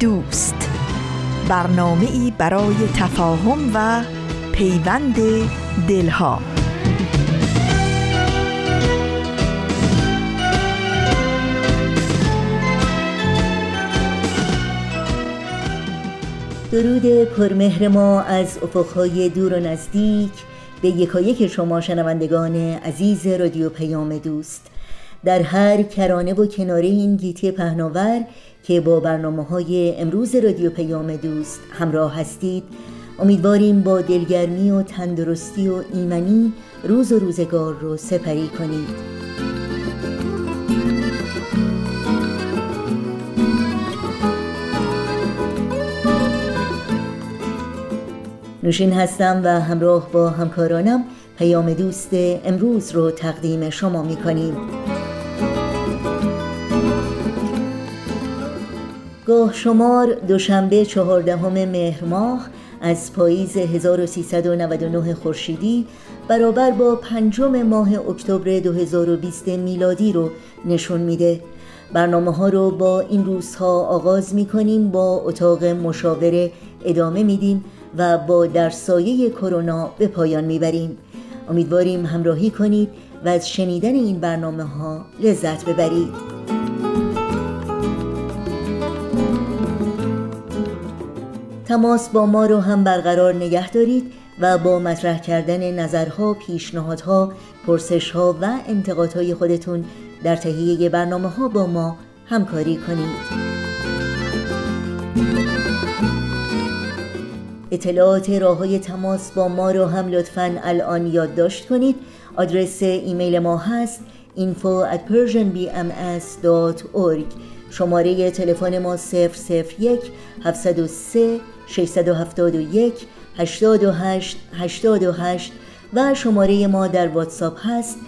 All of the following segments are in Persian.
دوست. برنامه ای برای تفاهم و پیوند دلها. درود پرمهر ما از افقهای دور و نزدیک به یکایک شما شنوندگان عزیز رادیو پیام دوست. در هر کرانه و کناره این گیتی پهناور که با برنامه های امروز رادیو پیام دوست همراه هستید. امیدواریم با دلگرمی و تندرستی و ایمنی روز و روزگار رو سپری کنید. نوشین هستم و همراه با همکارانم پیام دوست امروز رو تقدیم شما می کنیم گاه شمار دوشنبه چهاردهم مهر ماه از پاییز 1399 خورشیدی برابر با پنجم ماه اکتبر 2020 میلادی رو نشون میده. برنامه ها رو با این روزها آغاز می کنیم با اتاق مشاوره ادامه میدیم و با در سایه کرونا به پایان می‌بریم. امیدواریم همراهی کنید و از شنیدن این برنامه ها لذت ببرید. تماس با ما رو هم برقرار نگه دارید و با مطرح کردن نظرها، پیشنهادها، پرسشها و انتقادهای خودتون در تهیه برنامه ها با ما همکاری کنید. اطلاعات راه های تماس با ما رو هم لطفا الان یادداشت کنید. آدرس ایمیل ما هست info at persianbms.org شماره تلفن ما 001 703 671 828 828 و شماره ما در واتساپ هست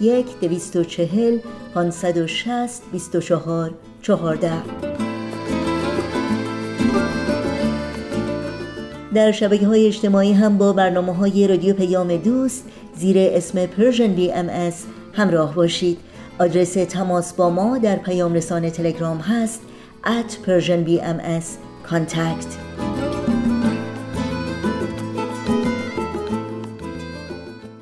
001 240 560 24 14 در شبکه های اجتماعی هم با برنامه های رادیو پیام دوست زیر اسم بی ام همراه باشید. آدرس تماس با ما در پیام رسان تلگرام هست at Persian BMS contact.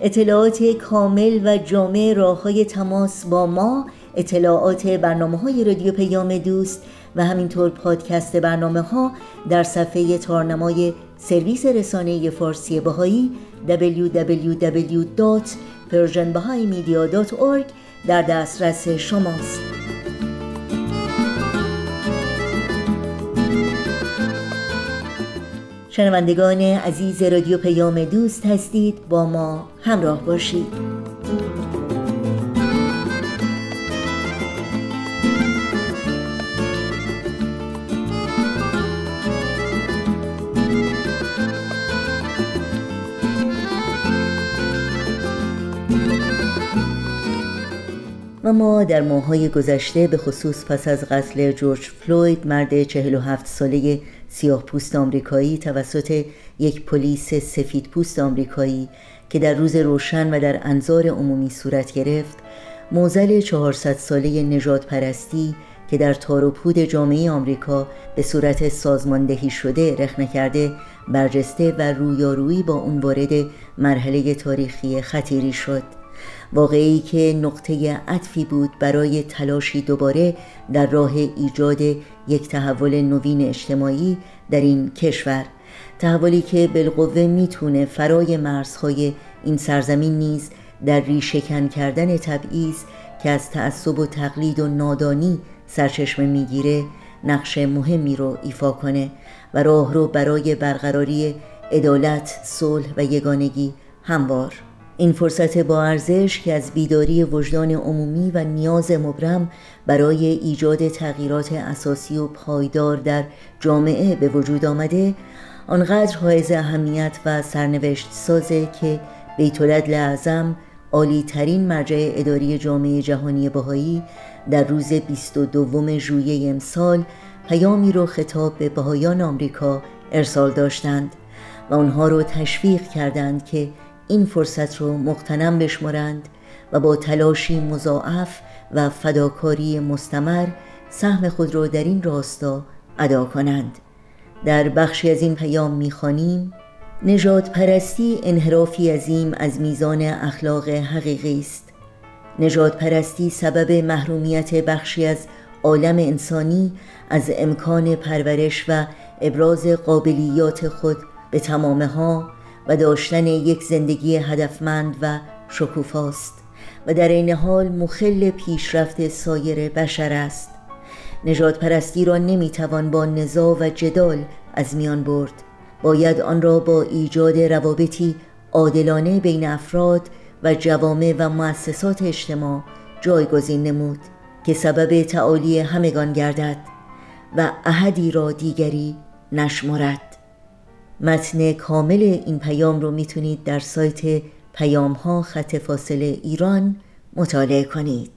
اطلاعات کامل و جامع راه های تماس با ما اطلاعات برنامه های رادیو پیام دوست و همینطور پادکست برنامه ها در صفحه تارنمای سرویس رسانه فارسی بهایی www.persianbahaimedia.org در دسترس شماست. شنوندگان عزیز رادیو پیام دوست هستید با ما همراه باشید. و ما در ماهای گذشته به خصوص پس از قتل جورج فلوید مرد 47 ساله سیاه پوست آمریکایی توسط یک پلیس سفید پوست آمریکایی که در روز روشن و در انظار عمومی صورت گرفت موزل 400 ساله نجات پرستی که در تاروپود جامعه آمریکا به صورت سازماندهی شده رخنه کرده برجسته و رویارویی با اون وارد مرحله تاریخی خطیری شد. واقعی که نقطه عطفی بود برای تلاشی دوباره در راه ایجاد یک تحول نوین اجتماعی در این کشور. تحولی که بالقوه می‌تونه فرای مرزهای این سرزمین نیز در ریشهکن کردن تبعیض که از تعصب و تقلید و نادانی سرچشمه می‌گیره نقش مهمی رو ایفا کنه و راه رو برای برقراری عدالت، صلح و یگانگی هموار. این فرصت با ارزش که از بیداری وجدان عمومی و نیاز مبرم برای ایجاد تغییرات اساسی و پایدار در جامعه به وجود آمده آنقدر حائز اهمیت و سرنوشت سازه که بیت اعظم عالی ترین مرجع اداری جامعه جهانی بهایی در روز 22 ژوئیه امسال پیامی رو خطاب به بهایان آمریکا ارسال داشتند و آنها رو تشویق کردند که این فرصت رو مقتنم بشمارند و با تلاشی مضاعف و فداکاری مستمر سهم خود را در این راستا ادا کنند. در بخشی از این پیام می‌خوانیم نجات پرستی انحرافی عظیم از میزان اخلاق حقیقی است. نجات پرستی سبب محرومیت بخشی از عالم انسانی از امکان پرورش و ابراز قابلیات خود به تمامه ها و داشتن یک زندگی هدفمند و شکوفاست و در این حال مخل پیشرفت سایر بشر است. نجات پرستی را نمی‌توان با نزا و جدال از میان برد. باید آن را با ایجاد روابطی عادلانه بین افراد و جوامع و مؤسسات اجتماع جایگزین نمود که سبب تعالی همگان گردد و احدی را دیگری نشمرد. متن کامل این پیام رو می‌تونید در سایت پیام ها خط فاصله ایران مطالعه کنید.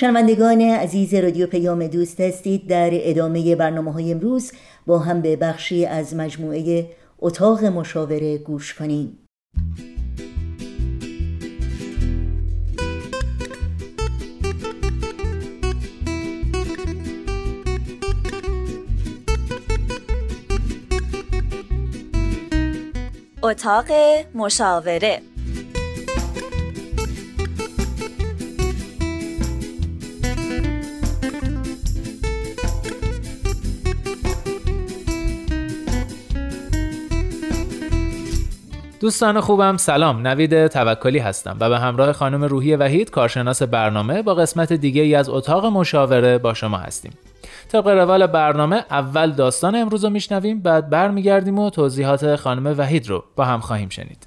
شنوندگان عزیز رادیو پیام دوست هستید. در ادامه برنامه های امروز با هم به بخشی از مجموعه اتاق مشاوره گوش کنیم. اتاق مشاوره دوستان خوبم سلام. نوید توکلی هستم و به همراه خانم روحی وحید کارشناس برنامه با قسمت دیگه ای از اتاق مشاوره با شما هستیم. طبق روال برنامه اول داستان امروز رو میشنویم بعد برمیگردیم و توضیحات خانم وحید رو با هم خواهیم شنید.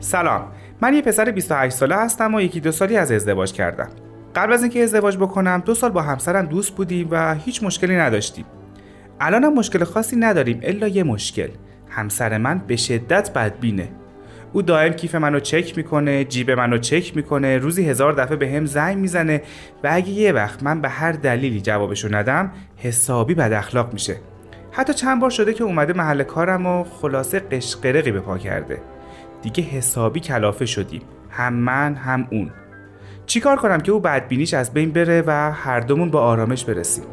سلام. من یه پسر 28 ساله هستم و یکی دو سالی از ازدواج کردم. قبل از اینکه ازدواج بکنم دو سال با همسرم دوست بودیم و هیچ مشکلی نداشتیم. الانم مشکل خاصی نداریم الا یه مشکل. همسر من به شدت بدبینه. او دائم کیف منو چک می‌کنه جیب منو چک می‌کنه روزی هزار دفعه به هم زنگ می‌زنه و اگه یه وقت من به هر دلیلی جوابشو ندم حسابی بد اخلاق میشه. حتی چند بار شده که اومده محل کارم و خلاصه قشقرقی به پا کرده. دیگه حسابی کلافه شدیم. هم من هم اون. چیکار کنم که او بدبینیش از بین بره و هر دومون با آرامش برسیم؟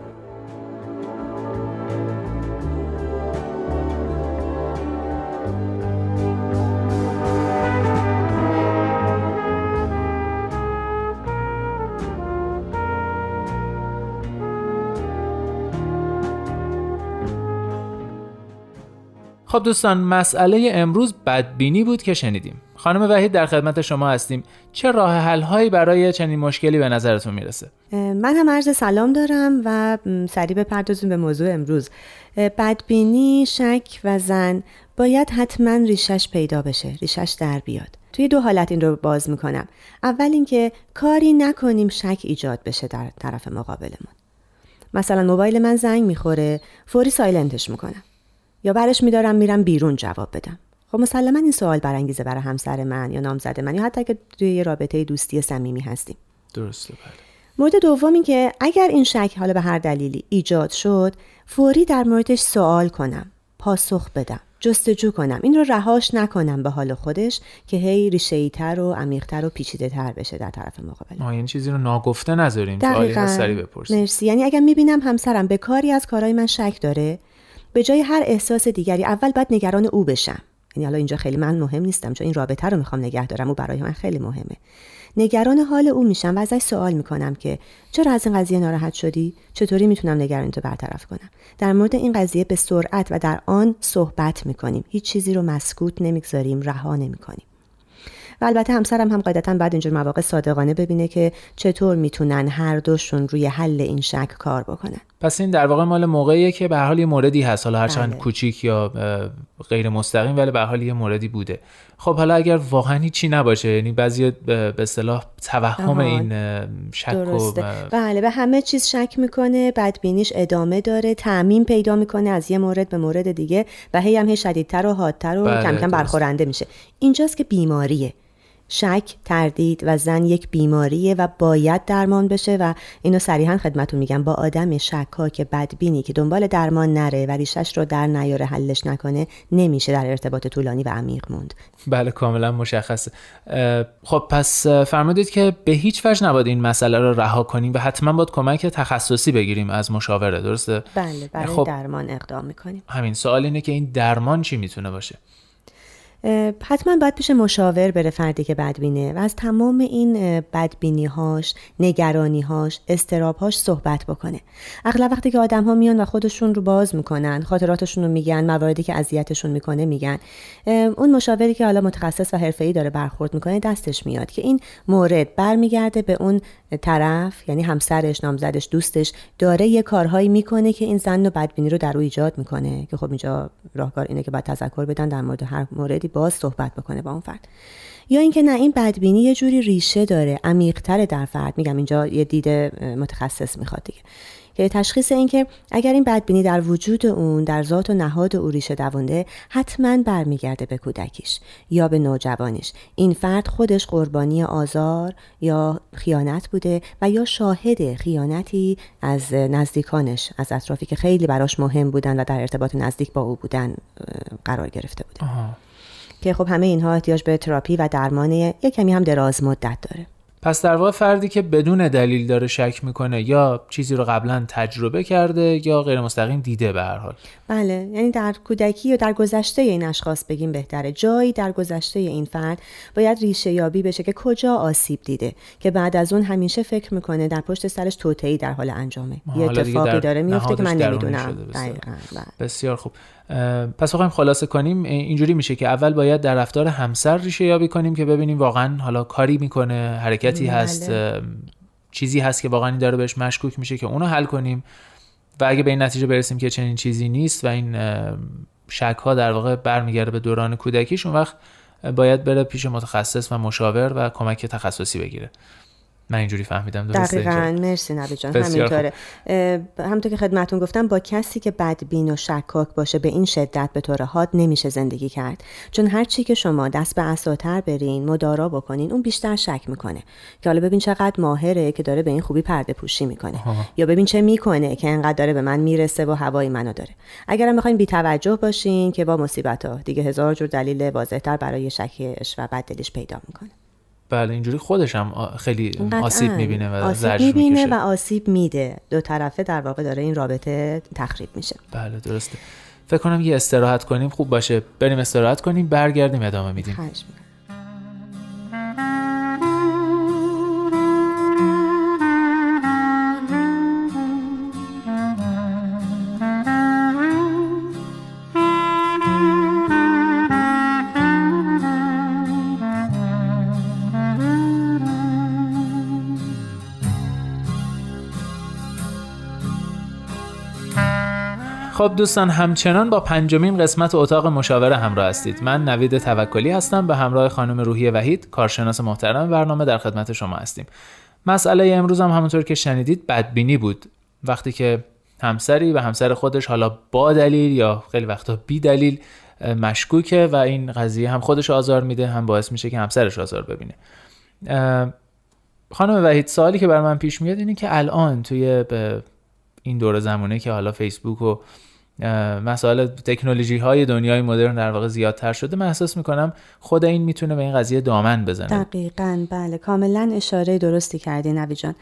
خب دوستان مسئله امروز بدبینی بود که شنیدیم. خانم وحید در خدمت شما هستیم. چه راه حل هایی برای چنین مشکلی به نظرتون می‌رسه؟ من هم عرض سلام دارم و سریع بپردازیم به موضوع امروز. بدبینی شک و زن باید حتما ریشش پیدا بشه ریشش در بیاد. توی دو حالت این رو باز می‌کنم. اول اینکه کاری نکنیم شک ایجاد بشه در طرف مقابلمون. مثلا موبایل من زنگ می‌خوره فوری سایلنتش می‌کنم. یا برش میدارم میرم بیرون جواب بدم. خب مسلما این سوال برانگیزه برای همسر من یا نامزد من یا حتی که توی یه رابطه دوستی صمیمی هستیم. درسته بله. مورد دوم این که اگر این شک حالا به هر دلیلی ایجاد شد فوری در موردش سوال کنم پاسخ بدم جستجو کنم. این رو رهاش نکنم به حال خودش که هی ریشه تر و عمیقتر و پیچیده تر بشه در طرف مقابل. ما این چیزی رو ناگفته نذاریم سوالی مرسی. یعنی اگر می‌بینم همسرم به کاری از کارهای من شک داره به جای هر احساس دیگری اول باید نگران او بشم. یعنی حالا اینجا خیلی من مهم نیستم چون این رابطه رو می‌خوام نگه دارم. و برای من خیلی مهمه. نگران حال او میشم و ازش سوال می‌کنم که چرا از این قضیه ناراحت شدی؟ چطوری می‌تونم نگرانی تو برطرف کنم؟ در مورد این قضیه به سرعت و در آن صحبت می‌کنیم. هیچ چیزی رو مسکوت نمی‌گذاریم رها نمی‌کنیم. و البته همسرم هم قاعدتا بعد اینجور مواقع صادقانه ببینه که چطور می‌تونن هر دوشون روی حل این شک کار بکنن. پس این در واقع مال موقعیه که به حال یه موردی هست. حالا هرچند بله. کوچیک یا غیر مستقیم ولی به حال یه موردی بوده. خب حالا اگر واقعا چی نباشه یعنی بعضی به اصطلاح توهم این شک درسته. و بله به همه چیز شک می‌کنه بدبینیش ادامه داره تعمین پیدا می‌کنه از یه مورد به مورد دیگه و هی هم هی شدیدتر و حادتر و بله، کم کم برخورنده میشه. اینجاست که بیماریه. شک، تردید و زن یک بیماریه و باید درمان بشه و اینو صریحا خدمتون میگم. با آدم شکاک بدبینی که دنبال درمان نره و ریشش رو در نیاره حلش نکنه نمیشه در ارتباط طولانی و عمیق موند. بله کاملا مشخصه. خب پس فرمودید که به هیچ وجه نباید این مسئله رو رها کنیم و حتما باید کمک تخصصی بگیریم از مشاوره درسته؟ بله برای خب درمان اقدام می‌کنیم. همین سوال اینه که این درمان چی می‌تونه باشه؟ حتما باید پیش مشاور بره فردی که بدبینه و از تمام این بدبینی هاش نگرانی هاش استراب هاش صحبت بکنه. اغلب وقتی که آدم ها میان و خودشون رو باز می‌کنن خاطراتشون رو میگن مواردی که اذیتشون می‌کنه میگن اون مشاوری که حالا متخصص و حرفه‌ای داره برخورد می‌کنه دستش میاد که این مورد برمیگرده به اون طرف یعنی همسرش نامزدش دوستش داره یه کارهایی می‌کنه که این زن و بدبینی رو در او ایجاد می‌کنه. که خب اینجا راهکار اینه که باید تذکر بدن در مورد هر موردی باز صحبت بکنه با اون فرد. یا اینکه نه این بدبینی یه جوری ریشه داره عمیقتر در فرد. میگم اینجا یه دید متخصص می‌خواد دیگه. که تشخیص این که اگر این بدبینی در وجود اون در ذات و نهاد او ریشه دوونده حتما برمیگرده به کودکیش یا به نوجوانیش این فرد خودش قربانی آزار یا خیانت بوده و یا شاهد خیانتی از نزدیکانش از اطرافی که خیلی براش مهم بودن و در ارتباط نزدیک با او بودن قرار گرفته بوده. که خب همه اینها احتیاج به تراپی و درمان یک کمی هم دراز مدت داره. پس در واقع فردی که بدون دلیل داره شک می‌کنه یا چیزی رو قبلا تجربه کرده یا غیر مستقیم دیده به هر حال. بله یعنی در کودکی یا در گذشته این اشخاص بگیم بهتره. جایی در گذشته این فرد باید ریشه یابی بشه که کجا آسیب دیده که بعد از اون همیشه فکر می‌کنه در پشت سرش توطئه‌ای در حال انجامه. یه اتفاقی داره میفته که من نمی‌دونم. بله. بسیار خوب. پس بخوایم خلاصه کنیم. اینجوری میشه که اول باید در رفتار همسر ریشه یابی کنیم که ببینیم واقعا حالا کاری می‌کنه حرکتی بله. هست چیزی هست که واقعا این داره بهش مشکوک میشه که اونو حل کنیم و اگه به این نتیجه برسیم که چنین چیزی نیست و این شک ها در واقع برمیگرده به دوران کودکیش اون وقت باید بره پیش متخصص و مشاور و کمک تخصصی بگیره من اینجوری فهمیدم. درسته دقیقا. مرسی نبی جان. همینطوره. همونطور که خدمتون گفتم با کسی که بدبین و شکاک باشه به این شدت به طور حاد نمیشه زندگی کرد. چون هر چی که شما دست به اساتر برین مدارا بکنین اون بیشتر شک می‌کنه. که حالا ببین چقدر ماهره که داره به این خوبی پرده پوشی می‌کنه. یا ببین چه می‌کنه که انقدر داره به من می‌رسه و هوای منو داره. اگرم می‌خواین بی توجه باشین که با مصیبت ها دیگه هزار جور دلیل واضحتر برای شکش و بددلیش پیدا می‌کنه. بله اینجوری خودش هم خیلی آسیب می‌بینه و آسیب می‌بینه و آسیب میده. دو طرفه در واقع داره این رابطه تخریب میشه. بله درسته. فکر کنم یه استراحت کنیم خوب باشه. بریم استراحت کنیم برگردیم ادامه میدیم. خب دوستان همچنان با پنجمین قسمت اتاق مشاوره همراه هستید. من نوید توکلی هستم به همراه خانم روحی وحید کارشناس محترم برنامه در خدمت شما هستیم. مسئله امروز هم همونطور که شنیدید بدبینی بود. وقتی که همسری و همسر خودش حالا با دلیل یا خیلی وقتا بی دلیل مشکوکه و این قضیه هم خودش آزار میده هم باعث میشه که همسرش آزار ببینه. خانم وحید سوالی که بر من پیش میاد اینه که الان توی این دور زمانه که حالا فیسبوک و مسائل تکنولوژی های دنیای مدرن در واقع زیادتر شده. من احساس می‌کنم خود این می‌تونه به این قضیه دامن بزنه. دقیقا بله. کاملا اشاره درستی کردی نوی جان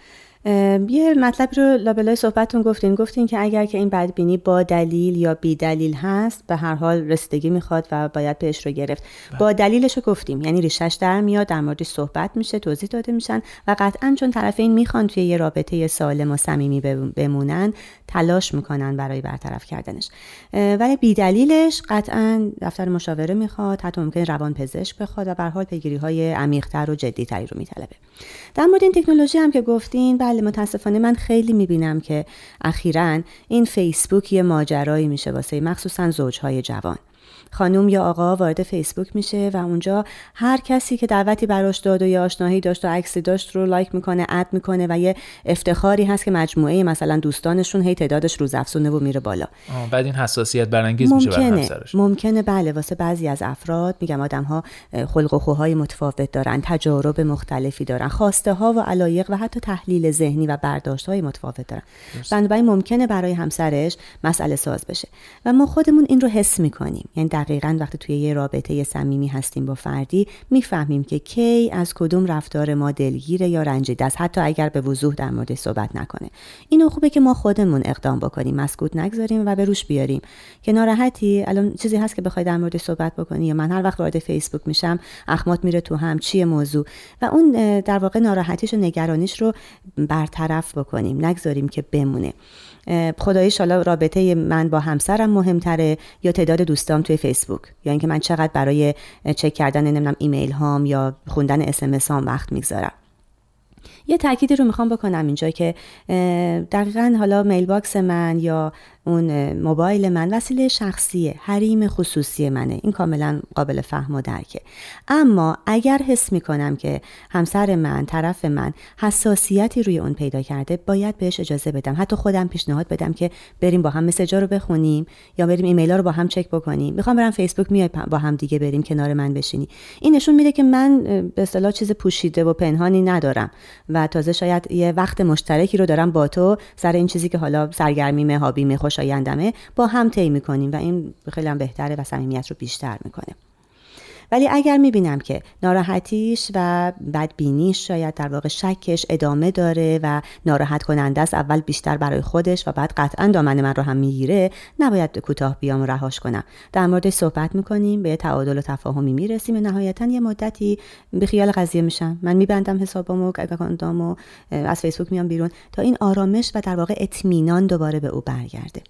یه مطلب رو لابلای صحبتتون گفتین. گفتین که اگر که این بدبینی با دلیل یا بی دلیل هست به هر حال رسیدگی می‌خواد و باید بهش رو گرفت. با بله. دلیلش رو گفتیم. یعنی ریشش در میاد در موردش صحبت میشه توضیح داده میشن و قطعا چون طرفین می‌خوان توی یه رابطه سالم و صمیمی بمونن تلاش می‌کنن برای برطرف کردنش. ولی بی دلیلش قطعا دفتر مشاوره می‌خواد حتی ممکن روان پزشک بخواد و به حال پیگیری های عمیق‌تر و جدیتری رو میطلبه. در مورد این تکنولوژی هم که گفتین بله متاسفانه من خیلی می‌بینم که اخیرا این فیسبوک یه ماجرایی میشه واسه مخصوصا زوجهای جوان. خانم یا آقا وارد فیسبوک میشه و اونجا هر کسی که دعوتی براش داد و یا آشنایی داشت و عکسی داشت رو لایک می‌کنه اد می‌کنه و یه افتخاری هست که مجموعه مثلا دوستانشون هی تعدادش روز افزونه و میره بالا. بعد این حساسیت برانگیز میشه ممکنه ممکنه بله واسه بعضی از افراد میگم آدم ها خلق و خوهای متفاوت دارن تجارب مختلفی دارن خواسته ها و علایق و حتی تحلیل ذهنی و برداشت های متفاوت دارن. بنابراین ممکنه برای همسرش مسئله ساز بشه. و ما خودمون این رو حس می‌کنیم. یعنی دقیقا وقتی توی یه رابطه صمیمی هستیم با فردی می‌فهمیم که کی از کدوم رفتار ما دلگیره یا رنجیده است. حتی اگر به وضوح در مورد صحبت نکنه. اینو خوبه که ما خودمون اقدام بکنیم مسکوت نگذاریم و به روش بیاریم. که ناراحتی الان چیزی هست که بخوای در مورد صحبت بکنی یا من هر وقت وارد فیسبوک میشم اخمات میره تو هم چیه موضوع؟ و اون در واقع ناراحتیش و نگرانیش رو برطرف بکنیم نگذاریم که بمونه. خداییش حالا رابطه من با همسرم مهمتره یا تعداد دوستام توی فیسبوک. یا اینکه من چقدر برای چک کردن نمی‌دونم ایمیل هام یا خوندن SMS هام وقت می‌گذارم. یه تأکیدی رو می‌خوام بکنم اینجا که دقیقا حالا mailbox من یا اون موبایل من وسیله شخصیه حریم خصوصی منه. این کاملا قابل فهم و درکه. اما اگر حس می‌کنم که همسر من طرف من حساسیتی روی اون پیدا کرده باید بهش اجازه بدم. حتی خودم پیشنهاد بدم که بریم با هم مسیجا رو بخونیم یا بریم ایمیل رو با هم چک بکنیم. می‌خوام برم فیسبوک میای با هم دیگه بریم کنار من بشینی. این نشون میده که من به اصطلاح چیز پوشیده و پنهانی ندارم و تازه شاید یه وقت مشترکی رو دارم با تو سر این چیزی که حالا سرگرمیمه هابیمه خوشایندمه با هم طی می‌کنیم و این خیلی هم بهتره و صمیمیت رو بیشتر می‌کنه. ولی اگر می‌بینم که ناراحتیش و بدبینیش شاید در واقع شکش ادامه داره و ناراحت کننده است اول بیشتر برای خودش و بعد قطعا دامن من رو هم می‌گیره نباید کوتاه بیام و رهاش کنم. در موردش صحبت می‌کنیم به تعادل و تفاهمی می‌رسیم. و نهایتا یه مدتی به خیال قضیه میشم. من میبندم حسابمو اکانتامو از فیسبوک میام بیرون تا این آرامش و در واقع اطمینان دوباره به او برگرده.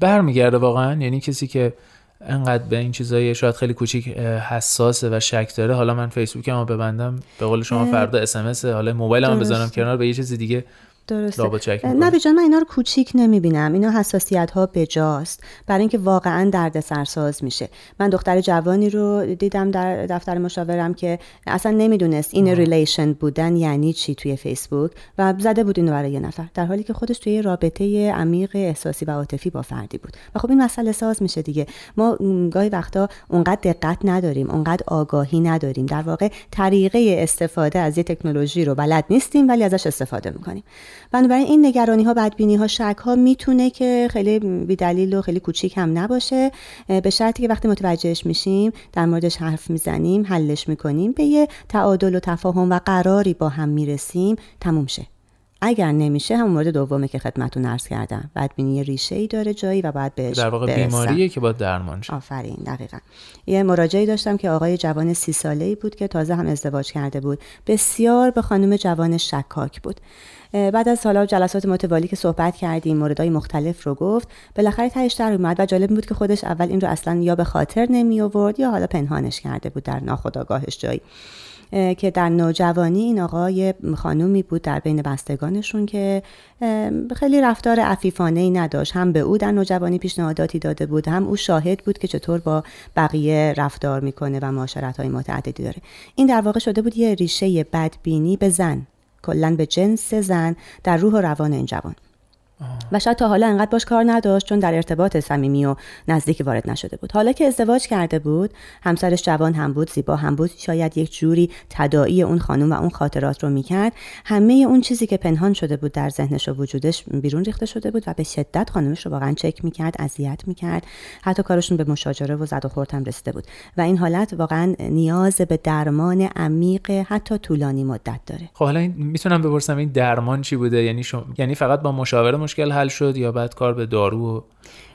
برمیگرده واقعا؟ یعنی کسی که انقدر به این چیزای شاید خیلی کوچیک حساسه و شک داره. حالا من فیسبوکمو ببندم. به قول شما فردا اس حالا موبایلمو بذارم کنار. به یه چیز دیگه درسته. نه جان من اینا رو کوچیک نمی‌بینم. اینا حساسیت ها بجاست برای اینکه واقعا درد سرساز میشه. من دختر جوانی رو دیدم در دفتر مشاورم که اصلا نمی‌دونست in relation بودن یعنی چی توی فیسبوک و زده بود اینو برای یه نفر. در حالی که خودش توی رابطه عمیق احساسی و عاطفی با فردی بود. و خب این مسئله ساز میشه دیگه. ما گاهی وقتا اونقدر دقت نداریم اونقدر آگاهی نداریم. در واقع طریقه استفاده از یه تکنولوژی رو بلد نیستیم ولی ازش استفاده می‌کنیم. بنابراین این نگرانی ها بدبینی ها شک ها می‌تونه که خیلی بیدلیل و خیلی کوچیک هم نباشه. به شرطی که وقتی متوجهش میشیم در موردش حرف می‌زنیم حلش می‌کنیم به یه تعادل و تفاهم و قراری با هم می‌رسیم تموم شه. اگر نمیشه همون مورد دومه که خدمتتون عرض کردم. بدبینی ریشه ای داره جایی و باید بهش در واقع بیماریه که با درمان شه. آفرین دقیقا. یه مراجعی داشتم که آقای جوان سی ساله ای بود که تازه هم ازدواج کرده بود. بسیار به خانم جوان شکاک بود. بعد از سالا جلسات متوالی که صحبت کردیم موردهای مختلف رو گفت. بالاخره تهش در اومد و جالب بود که خودش اول این رو اصلا یا به خاطر نمی آورد یا حالا پنهانش کرده بود در ناخودآگاهش جایی. که در نوجوانی این آقای خانومی بود در بین بستگانشون که خیلی رفتار عفیفانه ای نداشت. هم به او در نوجوانی پیشنهاداتی داده بود هم او شاهد بود که چطور با بقیه رفتار می‌کنه و معاشرت های متعددی داره. این در واقع شده بود یه ریشه بدبینی به زن. کلا به جنس زن در روح و روان این جوان. و شاید تا حالا انقدر باش کار نداشت چون در ارتباط صمیمی و نزدیکی وارد نشده بود. حالا که ازدواج کرده بود همسرش جوان هم بود زیبا هم بود شاید یک جوری تداعی اون خانم و اون خاطرات رو می‌کرد. همه اون چیزی که پنهان شده بود در ذهنش و وجودش بیرون ریخته شده بود و به شدت خانمش رو واقعا چک می‌کرد اذیت می‌کرد. حتی کارشون به مشاجره و زد و خورد هم رسیده بود. و این حالت واقعا نیاز به درمان عمیق حتی طولانی مدت داره. خب حالا می‌تونم بپرسم این درمان چی بوده؟ یعنی یعنی فقط با مشاوره مشکل حل شد یا بعد کار به دارو و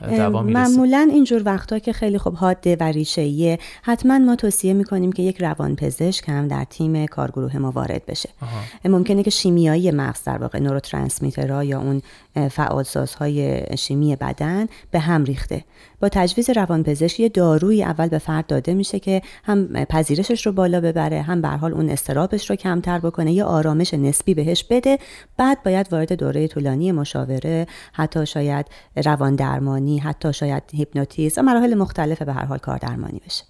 دوا می‌رسه. معمولا اینجور وقتا که خیلی خوب حاده و ریشه حتما ما توصیه می‌کنیم که یک روانپزشک هم در تیم کارگروه ما وارد بشه. آها. ممکنه که شیمیایی مغز در واقع نوروترانسمیترها یا اون فعالسازهای شیمی بدن به هم ریخته. با تجویز روانپزشک یه دارویی اول به فرد داده میشه که هم پذیرشش رو بالا ببره هم به حال اون استرابش رو کمتر بکنه یه آرامش نسبی بهش بده. بعد باید وارد دوره طولانی مشاوره حتی شاید روان درمانی حتی شاید هیپنوتیزم و مراحل مختلف به هر حال کار درمانی بشه.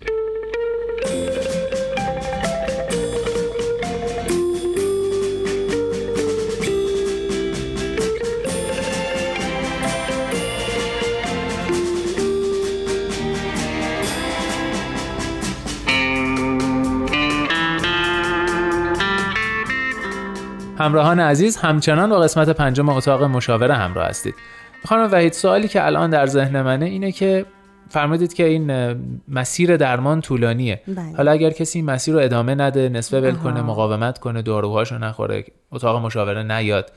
همراهان عزیز همچنان با قسمت پنجم اتاق مشاوره همراه هستید. خانم وحید سوالی که الان در ذهن منه اینه که فرمودید که این مسیر درمان طولانیه. بله. حالا اگر کسی این مسیر رو ادامه نده نصفه ول کنه مقاومت کنه داروهاشو نخوره اتاق مشاوره نیاد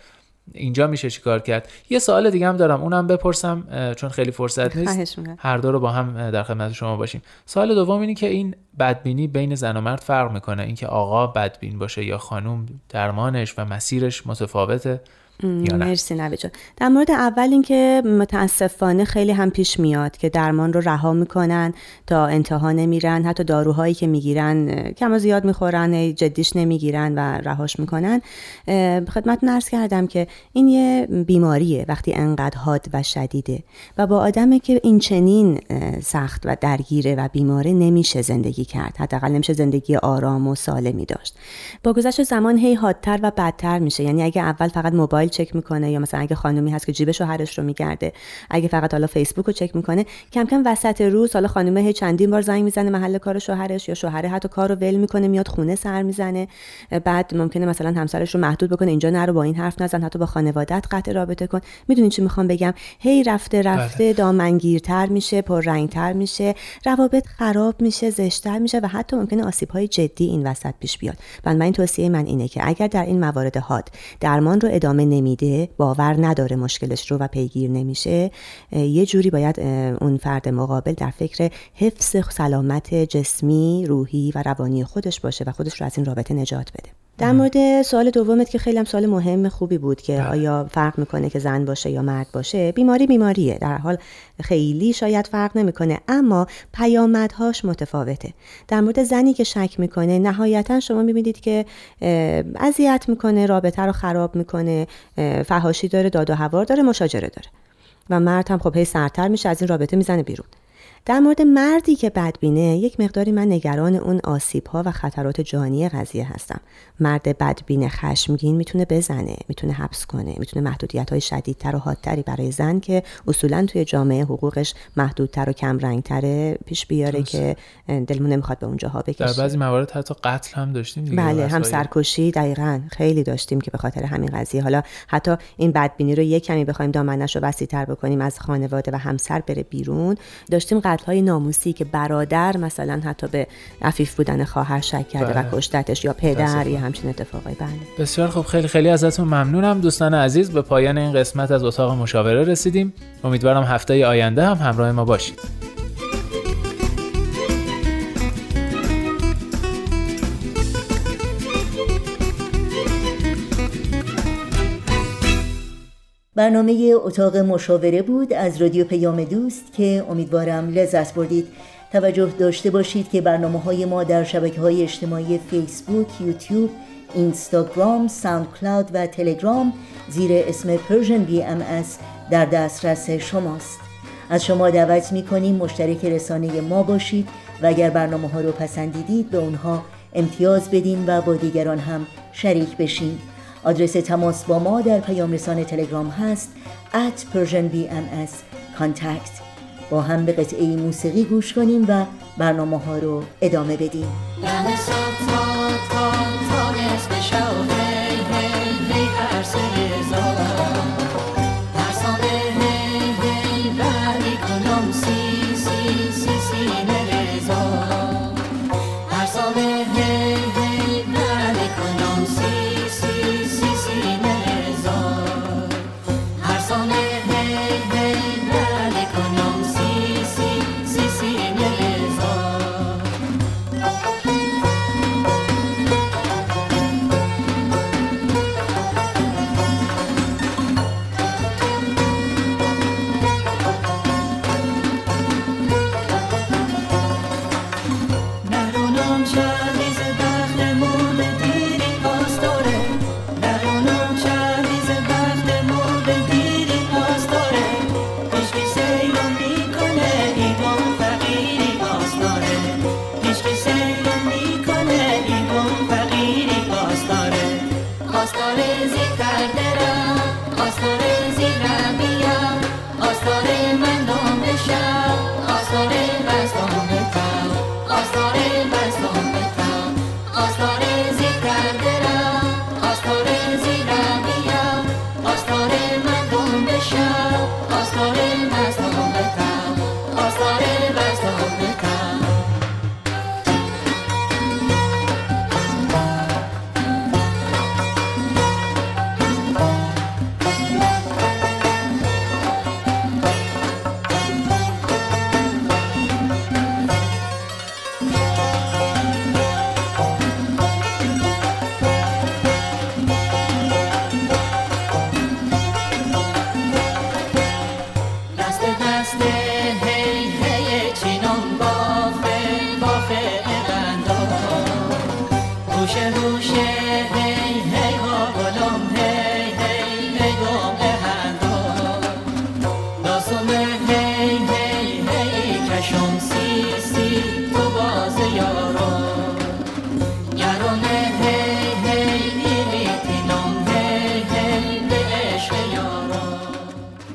اینجا میشه چیکار کرد؟ یه سوال دیگه هم دارم اونم بپرسم چون خیلی فرصت نیست. هر دو رو با هم در خدمت شما باشیم. سوال دوم اینه که این بدبینی بین زن و مرد فرق می‌کنه؟ اینکه آقا بدبین باشه یا خانوم درمانش و مسیرش متفاوته. یا نه؟ مرسی نوی جان. در مورد اول اینکه متاسفانه خیلی هم پیش میاد که درمان رو رها می‌کنن تا انتها نمیرن حتی داروهایی که می‌گیرن کم زیاد می‌خورن جدیش نمی‌گیرن و رهاش می‌کنن. خدمت نرس کردم که این یه بیماریه وقتی انقدر حاد و شدیده و با آدمی که این چنین سخت و درگیره و بیماره نمیشه زندگی کرد. حداقل نمیشه زندگی آرام و سالمی داشت. با گذشت زمان هی حادتر و بدتر میشه. یعنی اگه اول فقط موبایل چک می‌کنه یا مثلا اگه خانمی هست که جیب شوهرش رو میگرده اگه فقط حالا فیسبوک رو چک می‌کنه کم کم وسط روز حالا خانم هی چندین بار زنگ می‌زنه محل کار شوهرش یا شوهر حتی کار رو ول می‌کنه میاد خونه سر می‌زنه. بعد ممکنه مثلا همسرش رو محدود بکنه اینجا نرو با این حرف نزن حتی با خانوادت قطع رابطه کن. می‌دونین چی می‌خوام بگم؟ هی رفته رفته بله. دامنگیرتر میشه پر رنگتر میشه روابط خراب میشه زشتر میشه و حتی ممکنه آسیب های جدی این وسط پیش بیاد. من توصیه من اینه که اگر در این موارد حاد درمان رو ادامه نمیده باور نداره مشکلش رو و پیگیر نمیشه. یه جوری باید اون فرد مقابل در فکر حفظ سلامت جسمی روحی و روانی خودش باشه و خودش رو از این رابطه نجات بده. در مورد سوال دومت که خیلی هم سوال مهم خوبی بود که بله. آیا فرق می‌کنه که زن باشه یا مرد باشه؟ بیماری بیماریه. در حال خیلی شاید فرق نمی‌کنه اما پیامدهاش متفاوته. در مورد زنی که شک می‌کنه نهایتا شما می‌بینید که اذیت می‌کنه رابطه رو خراب می‌کنه فهاشی داره داد و هوار داره مشاجره داره. و مرد هم خب هی سرتر میشه از این رابطه می‌زنه بیرون. در مورد مردی که بدبینه یک مقداری من نگران اون آسیب ها و خطرات جانی قضیه هستم. مرد بدبین خشمگین می‌تونه بزنه می‌تونه حبس کنه می‌تونه محدودیت های شدیدتر و حادتری برای زن که اصولا توی جامعه حقوقش محدودتر و کم رنگتره پیش بیاره که دلمون نمی‌خواد به اونجاها بکشه. در بعضی موارد حتی قتل هم داشتیم بله هم سرکشی دقیقا. خیلی داشتیم که به خاطر همین قضیه. حالا حتی این بدبینی رو یک کمی بخوایم دامنش رو وسیع‌تر بکنیم از خانواده و همسر بره بیرون. داشتیم های ناموسی که برادر مثلا حتی به عفیف بودن خواهر شک کرده و بله. کشتتش یا پدر یا همچین اتفاقی بله. بسیار خب خیلی خیلی ازتون ممنونم. دوستان عزیز به پایان این قسمت از اتاق مشاوره رسیدیم. امیدوارم هفته آینده هم همراه ما باشید. برنامه اتاق مشاوره بود از رادیو پیام دوست که امیدوارم لذت بردید. توجه داشته باشید که برنامه های ما در شبکه های اجتماعی فیسبوک، یوتیوب، اینستاگرام، ساوند کلاود و تلگرام زیر اسم Persian BMS در دسترس شماست. از شما دعوت می کنیم مشترک رسانه ما باشید و اگر برنامه ها رو پسندیدید به اونها امتیاز بدین و با دیگران هم شریک بشین آدرس تماس با ما در پیام رسان تلگرام هست at persianbms contact. با هم به قطعه موسیقی گوش کنیم و برنامه ها رو ادامه بدیم.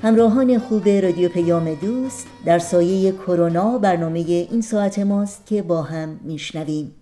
همراهان خوب رادیو پیام دوست در سایه کرونا برنامه این ساعت ماست که با هم میشنویم.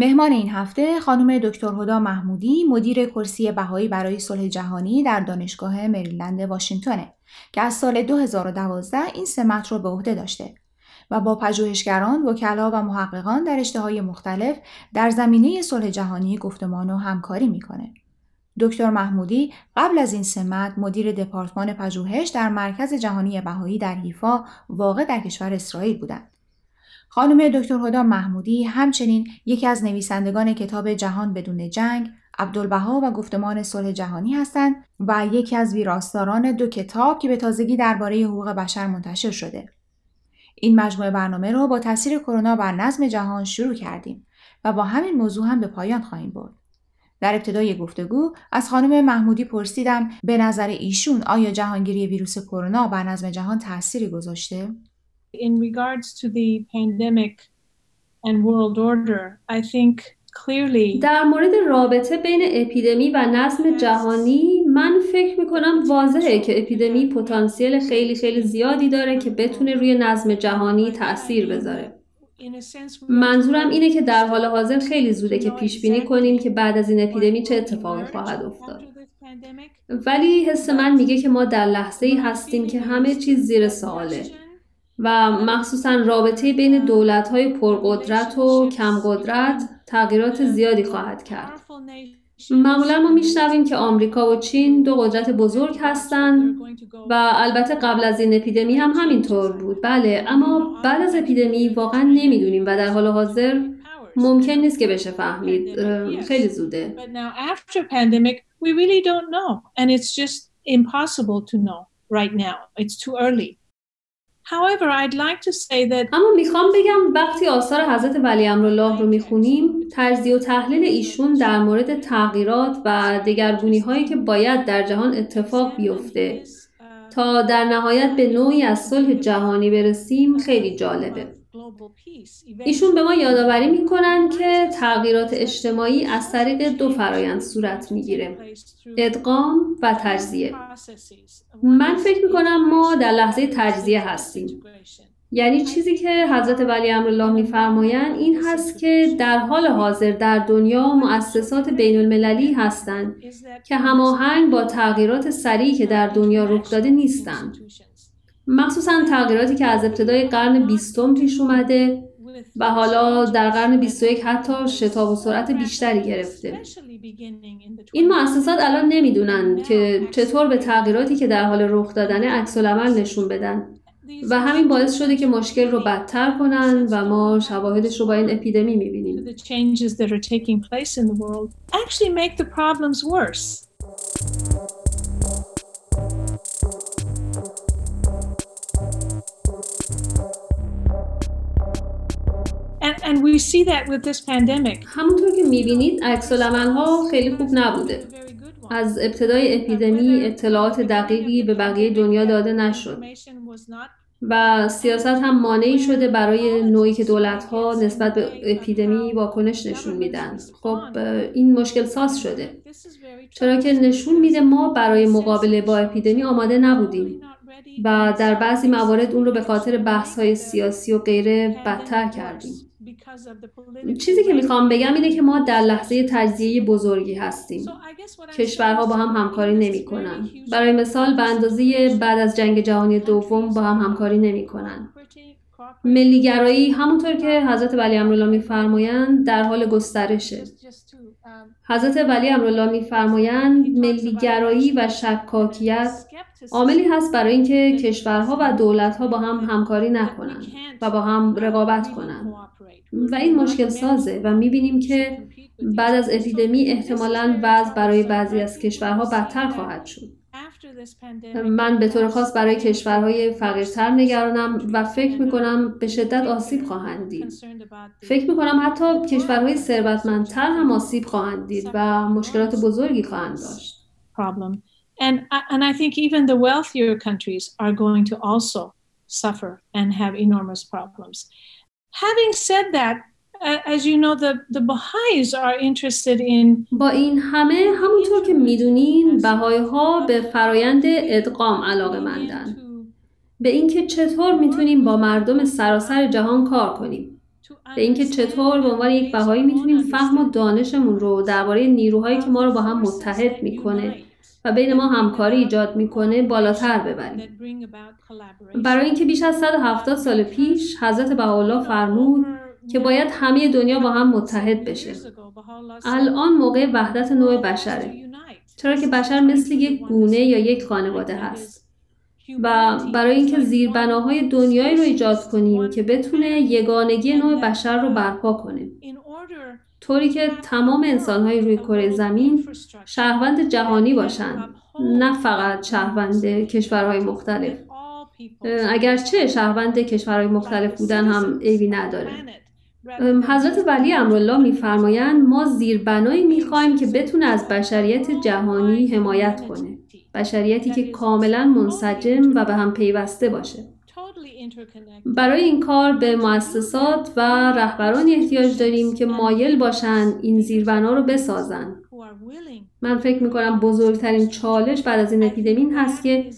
مهمان این هفته خانم دکتر هدا محمودی مدیر کرسی بهایی برای صلح جهانی در دانشگاه مریلند واشنگتنه که از سال 2012 این سمت رو به عهده داشته و با پژوهشگران، وکلا و محققان در های مختلف در زمینه صلح جهانی گفتمان و همکاری می‌کنه. دکتر محمودی قبل از این سمت مدیر دپارتمان پژوهش در مرکز جهانی بهایی در حیفا واقع در کشور اسرائیل بودند. خانم دکتر هدا محمودی همچنین یکی از نویسندگان کتاب جهان بدون جنگ، عبدالبها و گفتمان صلح جهانی هستند و یکی از ویراستاران دو کتاب که به تازگی درباره حقوق بشر منتشر شده. این مجموعه برنامه را با تاثیر کرونا بر نظم جهان شروع کردیم و با همین موضوع هم به پایان خواهیم برد. در ابتدای گفتگو از خانم محمودی پرسیدم به نظر ایشون آیا جهانگیری ویروس کرونا بر نظم جهان تأثیری گذاشته؟ In regards to the pandemic and world order, I think clearly در مورد رابطه بین اپیدمی و نظم جهانی من فکر می‌کنم واضحه که اپیدمی پتانسیل خیلی خیلی زیادی داره که بتونه روی نظم جهانی تاثیر بذاره. منظورم اینه که در حال حاضر خیلی زوده که پیش بینی کنیم که بعد از این اپیدمی چه اتفاقی خواهد افتاد. ولی حس من میگه که ما در لحظه ای هستیم که همه چیز زیر سواله و مخصوصا رابطه بین دولت‌های پرقدرت و کمقدرت تغییرات زیادی خواهد کرد. معمولا ما میشنویم که آمریکا و چین دو قدرت بزرگ هستند و البته قبل از این اپیدمی هم همینطور بود. بله اما بعد از اپیدمی واقعا نمی‌دونیم و در حال حاضر ممکن نیست که بشه فهمید. خیلی زوده. اما می‌خوام بگم وقتی آثار حضرت ولی امرالله رو می‌خونیم تجزیه و تحلیل ایشون در مورد تغییرات و دگرگونی هایی که باید در جهان اتفاق بیفته. تا در نهایت به نوعی از صلح جهانی برسیم خیلی جالبه. ایشون به ما یادآوری می‌کنن که تغییرات اجتماعی از طریق دو فرایند صورت می‌گیره. ادغام و تجزیه. من فکر می‌کنم ما در لحظه تجزیه هستیم. یعنی چیزی که حضرت ولی امرالله میفرمایند این هست که در حال حاضر در دنیا مؤسسات بین المللی هستند که هماهنگ با تغییرات سریعی که در دنیا رخ داده نیستند. مخصوصا تغییراتی که از ابتدای قرن بیستم پیش اومده و حالا در قرن 21 حتی شتاب و سرعت بیشتری گرفته. این مؤسسات الان نمی‌دونن که چطور به تغییراتی که در حال رخ دادن عکس نشون بدن و همین باعث شده که مشکل رو بدتر کنن و ما شواهدش رو با این اپیدمی می‌بینیم. And we see that with this pandemic. همونطور که می‌بینید عکس ها خیلی خوب نبوده. از ابتدای اپیدمی اطلاعات دقیقی به بقیه دنیا داده نشد و سیاست هم مانعی شده برای نوعی که دولت ها نسبت به اپیدمی واکنش نشون میدن خب این مشکل ساز شده چرا که نشون میده ما برای مقابله با اپیدمی آماده نبودیم و در بعضی موارد اون رو به خاطر بحث های سیاسی و غیره بدتر کردیم. چیزی که می‌خوام بگم اینه که ما در لحظه تجزیه بزرگی هستیم. کشورها با هم همکاری نمی‌کنن برای مثال به اندازه بعد از جنگ جهانی دوم با هم همکاری نمی‌کنن ملیگرایی همونطور که حضرت ولی امرالله میفرمایند در حال گسترشه. حضرت ولی امرالله میفرمایند ملیگرایی و شکاکیت عاملی هست برای اینکه کشورها و دولتها با هم همکاری نکنند و با هم رقابت کنند. و این مشکل سازه و می‌بینیم که بعد از اپیدمی احتمالا وضع برای بعضی از کشورها بدتر خواهد شد. من به طور خاص برای کشورهای فقیرتر نگرانم و فکر می‌کنم به شدت آسیب خواهند دید. فکر می‌کنم حتی کشورهای ثروتمندتر هم آسیب خواهند دید و مشکلات بزرگی خواهند داشت. And, and I think even the wealthier countries are going to also suffer and have enormous problems. Having said that, as you know, the, the are interested in با این همه همونطور که می‌دونین بهایی ها به فرایند ادغام علاقه مندن. به اینکه چطور می‌تونیم با مردم سراسر جهان کار کنیم. به اینکه چطور به عنوان یک بهایی می‌تونیم فهم و دانشمون رو درباره نیروهایی که ما رو با هم متحد می‌کنه و بین ما همکاری ایجاد می‌کنه بالاتر ببریم. برای اینکه بیش از 170 سال پیش حضرت بهاءالله فرمود که باید همه دنیا با هم متحد بشه. الان موقع وحدت نوع بشره. چرا که بشر مثل یک گونه یا یک خانواده هست. و برای اینکه زیربناهای دنیایی رو ایجاد کنیم که بتونه یگانگی نوع بشر رو برپا کنه. طوری که تمام انسانهای روی کره زمین شهروند جهانی باشند نه فقط شهروند کشورهای مختلف اگرچه شهروند کشورهای مختلف بودن هم عیبی نداره حضرت ولی امرالله میفرمایند ما زیربنایی می‌خواهیم که بتونه از بشریت جهانی حمایت کنه بشریتی که کاملا منسجم و به هم پیوسته باشه برای این کار به مؤسسات و رهبرانی احتیاج داریم که مایل باشند این زیربنا رو بسازن. من فکر می‌کنم بزرگترین چالش بعد از این اپیدمی هست که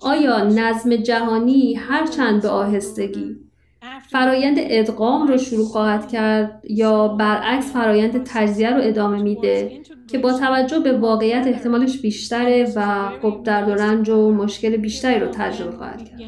آیا نظم جهانی هرچند به آهستگی فرایند ادغام رو شروع خواهد کرد یا برعکس فرایند تجزیه رو ادامه میده که با توجه به واقعیت احتمالش بیشتره و خب درد و رنج و مشکل بیشتری رو تجربه خواهد کرد.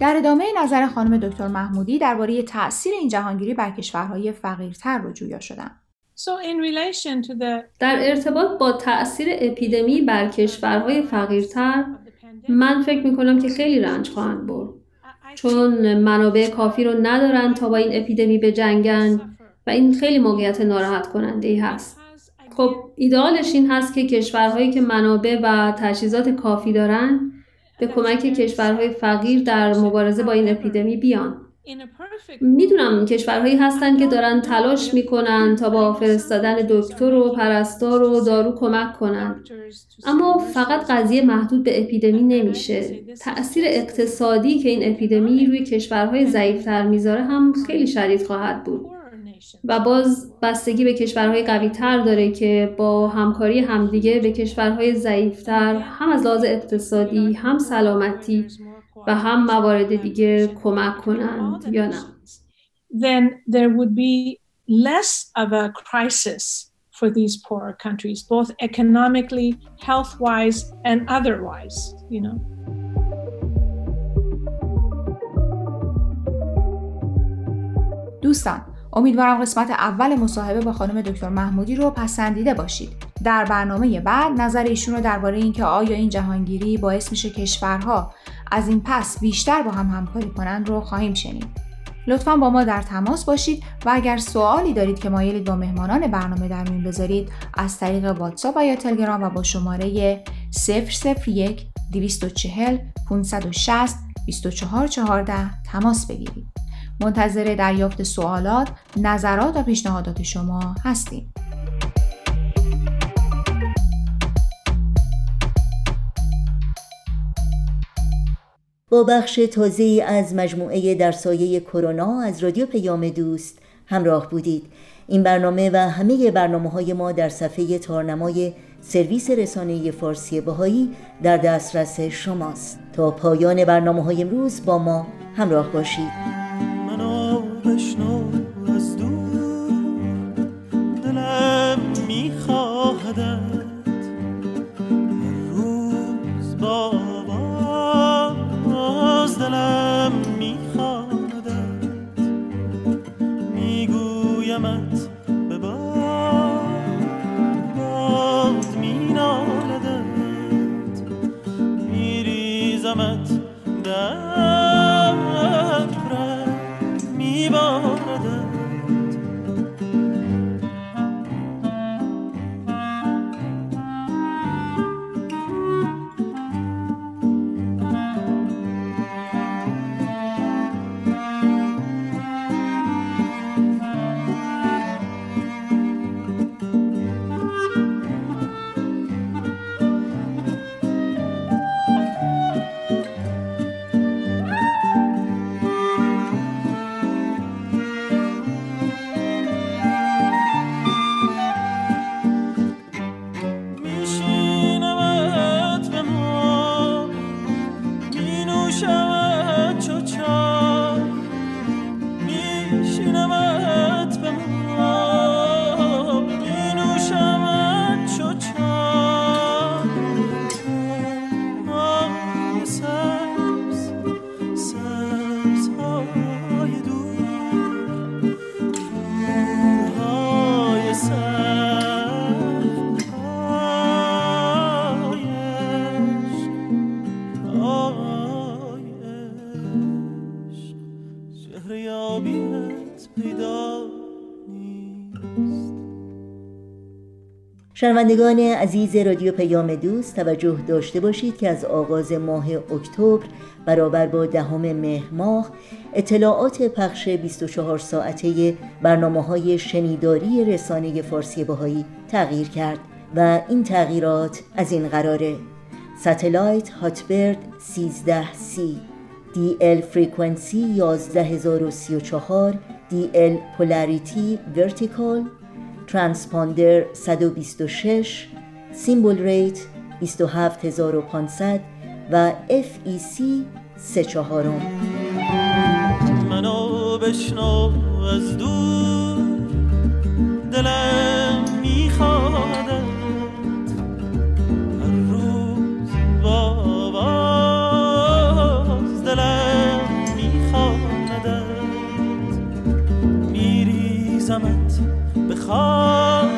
در ادامه نظر خانم دکتر محمودی درباره تاثیر این جهانگیری بر کشورهای فقیرتر رو جویا شدن. در ارتباط با تاثیر اپیدمی بر کشورهای فقیرتر من فکر می کنم که خیلی رنج خواهند برد چون منابع کافی رو ندارن تا با این اپیدمی به جنگن و این خیلی موقعیت ناراحت کننده ای هست خب ایدئالش این هست که کشورهایی که منابع و تجهیزات کافی دارن به کمک کشورهای فقیر در مبارزه با این اپیدمی بیان. می‌دونم کشورهایی هستن که دارن تلاش می‌کنن تا با فرستادن دکتر و پرستار و دارو کمک کنن. اما فقط قضیه محدود به اپیدمی نمیشه. تأثیر اقتصادی که این اپیدمی روی کشورهای ضعیفتر می‌ذاره هم خیلی شدید خواهد بود. و باز بستگی به کشورهای قوی تر داره که با همکاری همدیگه به کشورهای ضعیفتر هم از لحاظ اقتصادی هم سلامتی و هم موارد دیگه کمک کنند یا نه؟ then there would be less of a crisis for these poorer countries both economically health-wise and otherwise you know. دوستان امیدوارم قسمت اول مصاحبه با خانم دکتر محمودی رو پسندیده باشید. در برنامه بعد نظر ایشون رو درباره اینکه آیا این جهانگیری باعث میشه کشورها از این پس بیشتر با هم همکاری کنند رو خواهیم شنید. لطفا با ما در تماس باشید و اگر سوالی دارید که مایلید با مهمانان برنامه در میون بذارید از طریق واتساپ یا تلگرام و با شماره 001 240 560 2414 تماس بگیرید. منتظر دریافت سوالات، نظرات و پیشنهادات شما هستیم. با بخش تازه از مجموعه در سایه کرونا از رادیو پیام دوست همراه بودید. این برنامه و همه برنامه های ما در صفحه تارنمای سرویس رسانه فارسی بهایی در دسترس شماست. تا پایان برنامه های امروز با ما همراه باشید. بشنو از دور دلم میخواهدت. روز با باز دلم میخواهدت. میگویمت به باد مینالدت میریزمت شنوندگان عزیز رادیو پیام دوست توجه داشته باشید که از آغاز ماه اکتبر برابر با دهم مهر ماه اطلاعات پخش 24 ساعته برنامه های شنیداری رسانه فارسی باهایی تغییر کرد و این تغییرات از این قراره. ستلایت هاتبرد 13 سی. DL فرکانسی 11034 DL polarity vertical transponder 126 symbol rate 27500 و FEC 3 چهارم. منو بشنو از دور دلم میخوادت خاک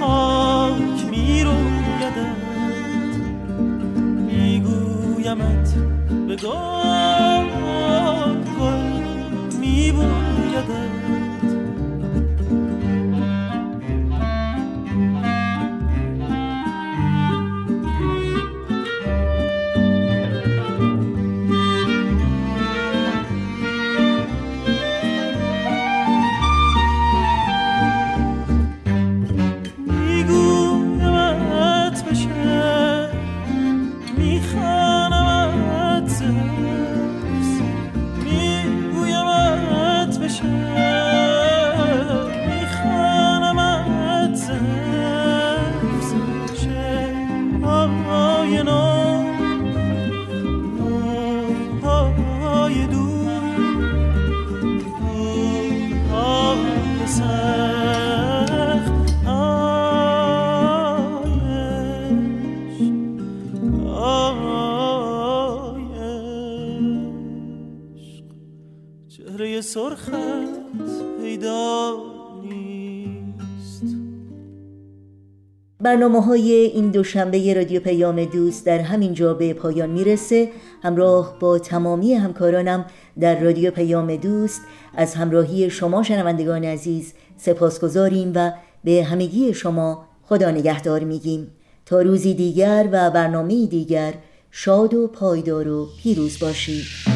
خاک میرویدت. میگویمت به برنامه های این دوشنبه رادیو پیام دوست در همین جا به پایان می‌رسه. همراه با تمامی همکارانم در رادیو پیام دوست از همراهی شما شنوندگان عزیز سپاسگزاریم و به همگی شما خدا نگهدار میگیم. تا روزی دیگر و برنامه دیگر شاد و پایدار و پیروز باشید.